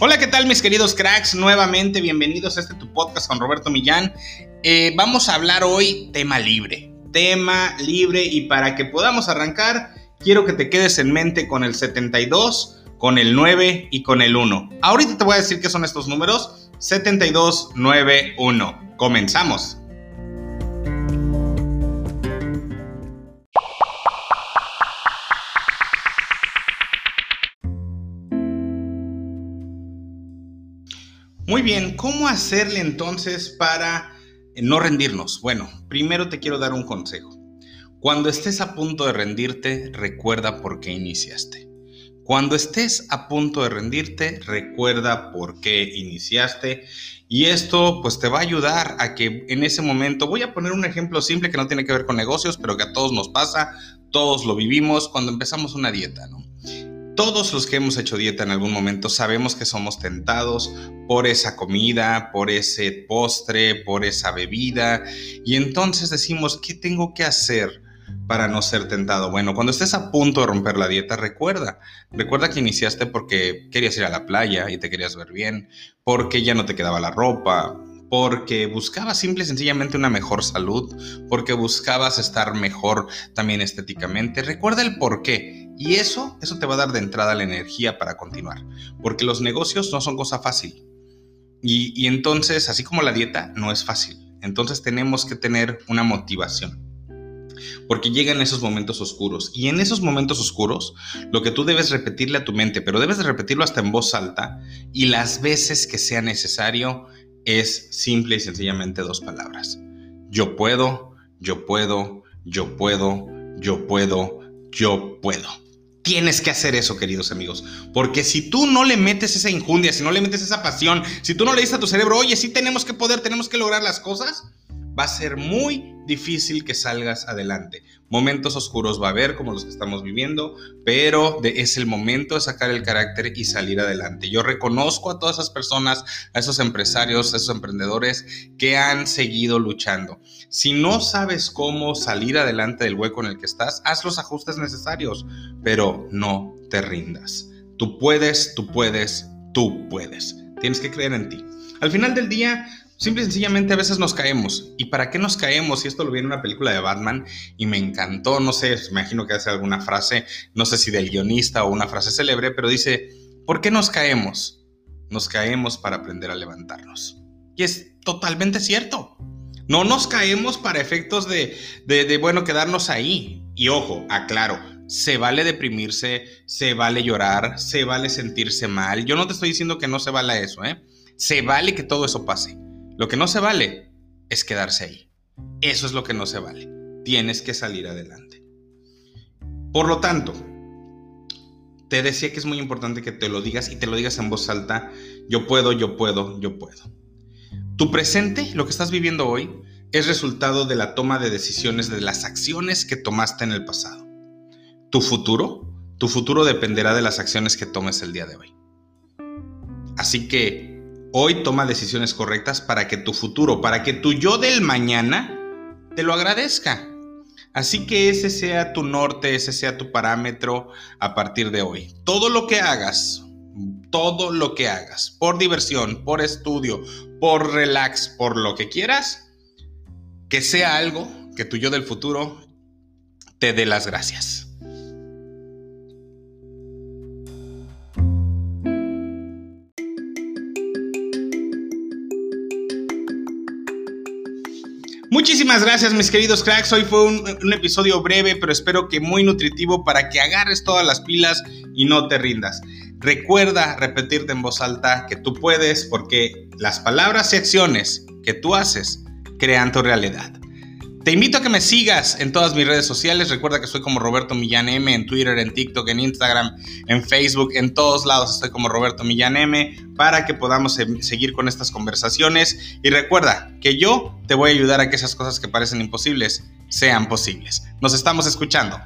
Hola, ¿qué tal mis queridos cracks? Nuevamente bienvenidos a este tu podcast con Roberto Millán. Eh, vamos a hablar hoy tema libre, tema libre y para que podamos arrancar, quiero que te quedes en mente con el 72, con el 9 y con el 1. Ahorita te voy a decir qué son estos números. 72, 9, 1. Comenzamos. Muy bien, ¿cómo hacerle entonces para no rendirnos? Bueno, primero te quiero dar un consejo. Cuando estés a punto de rendirte, recuerda por qué iniciaste. Cuando estés a punto de rendirte, recuerda por qué iniciaste. Y esto pues te va a ayudar a que en ese momento, voy a poner un ejemplo simple que no tiene que ver con negocios, pero que a todos nos pasa, todos lo vivimos cuando empezamos una dieta, ¿no? Todos los que hemos hecho dieta en algún momento sabemos que somos tentados por esa comida, por ese postre, por esa bebida. Y entonces decimos, ¿qué tengo que hacer para no ser tentado? Bueno, cuando estés a punto de romper la dieta, recuerda, recuerda que iniciaste porque querías ir a la playa y te querías ver bien, porque ya no te quedaba la ropa, porque buscabas simple y sencillamente una mejor salud, porque buscabas estar mejor también estéticamente. Recuerda el por qué. Y eso, eso te va a dar de entrada la energía para continuar. Porque los negocios no son cosa fácil. Y, y entonces, así como la dieta, no es fácil. Entonces tenemos que tener una motivación. Porque llegan esos momentos oscuros. Y en esos momentos oscuros, lo que tú debes repetirle a tu mente, pero debes de repetirlo hasta en voz alta y las veces que sea necesario, es simple y sencillamente dos palabras. Yo puedo, yo puedo, yo puedo, yo puedo, yo puedo. Tienes que hacer eso, queridos amigos. Porque si tú no le metes esa injundia, si no le metes esa pasión, si tú no le dices a tu cerebro, oye, sí tenemos que poder, tenemos que lograr las cosas, va a ser muy difícil que salgas adelante. Momentos oscuros va a haber como los que estamos viviendo, pero es el momento de sacar el carácter y salir adelante. Yo reconozco a todas esas personas, a esos empresarios, a esos emprendedores que han seguido luchando. Si no sabes cómo salir adelante del hueco en el que estás, haz los ajustes necesarios, pero no te rindas. Tú puedes, tú puedes, tú puedes. Tienes que creer en ti. Al final del día, Simple y sencillamente a veces nos caemos. ¿Y para qué nos caemos? Y esto lo vi en una película de Batman y me encantó, no sé, me imagino que hace alguna frase, no sé si del guionista o una frase célebre, pero dice, ¿por qué nos caemos? Nos caemos para aprender a levantarnos. Y es totalmente cierto. No nos caemos para efectos de, de, de bueno, quedarnos ahí. Y ojo, aclaro, se vale deprimirse, se vale llorar, se vale sentirse mal. Yo no te estoy diciendo que no se vale eso, ¿eh? Se vale que todo eso pase. Lo que no se vale es quedarse ahí. Eso es lo que no se vale. Tienes que salir adelante. Por lo tanto, te decía que es muy importante que te lo digas y te lo digas en voz alta. Yo puedo, yo puedo, yo puedo. Tu presente, lo que estás viviendo hoy, es resultado de la toma de decisiones de las acciones que tomaste en el pasado. Tu futuro, tu futuro dependerá de las acciones que tomes el día de hoy. Así que Hoy toma decisiones correctas para que tu futuro, para que tu yo del mañana te lo agradezca. Así que ese sea tu norte, ese sea tu parámetro a partir de hoy. Todo lo que hagas, todo lo que hagas, por diversión, por estudio, por relax, por lo que quieras, que sea algo que tu yo del futuro te dé las gracias. Muchísimas gracias mis queridos cracks, hoy fue un, episodio breve pero espero que muy nutritivo para que agarres todas las pilas y no te rindas. Recuerda repetirte en voz alta que tú puedes porque las palabras y acciones que tú haces crean tu realidad. Te invito a que me sigas en todas mis redes sociales. Recuerda que soy como Roberto Millán M en Twitter, en TikTok, en Instagram, en Facebook, en todos lados estoy como Roberto Millán M para que podamos seguir con estas conversaciones. Y recuerda que yo te voy a ayudar a que esas cosas que parecen imposibles sean posibles. Nos estamos escuchando.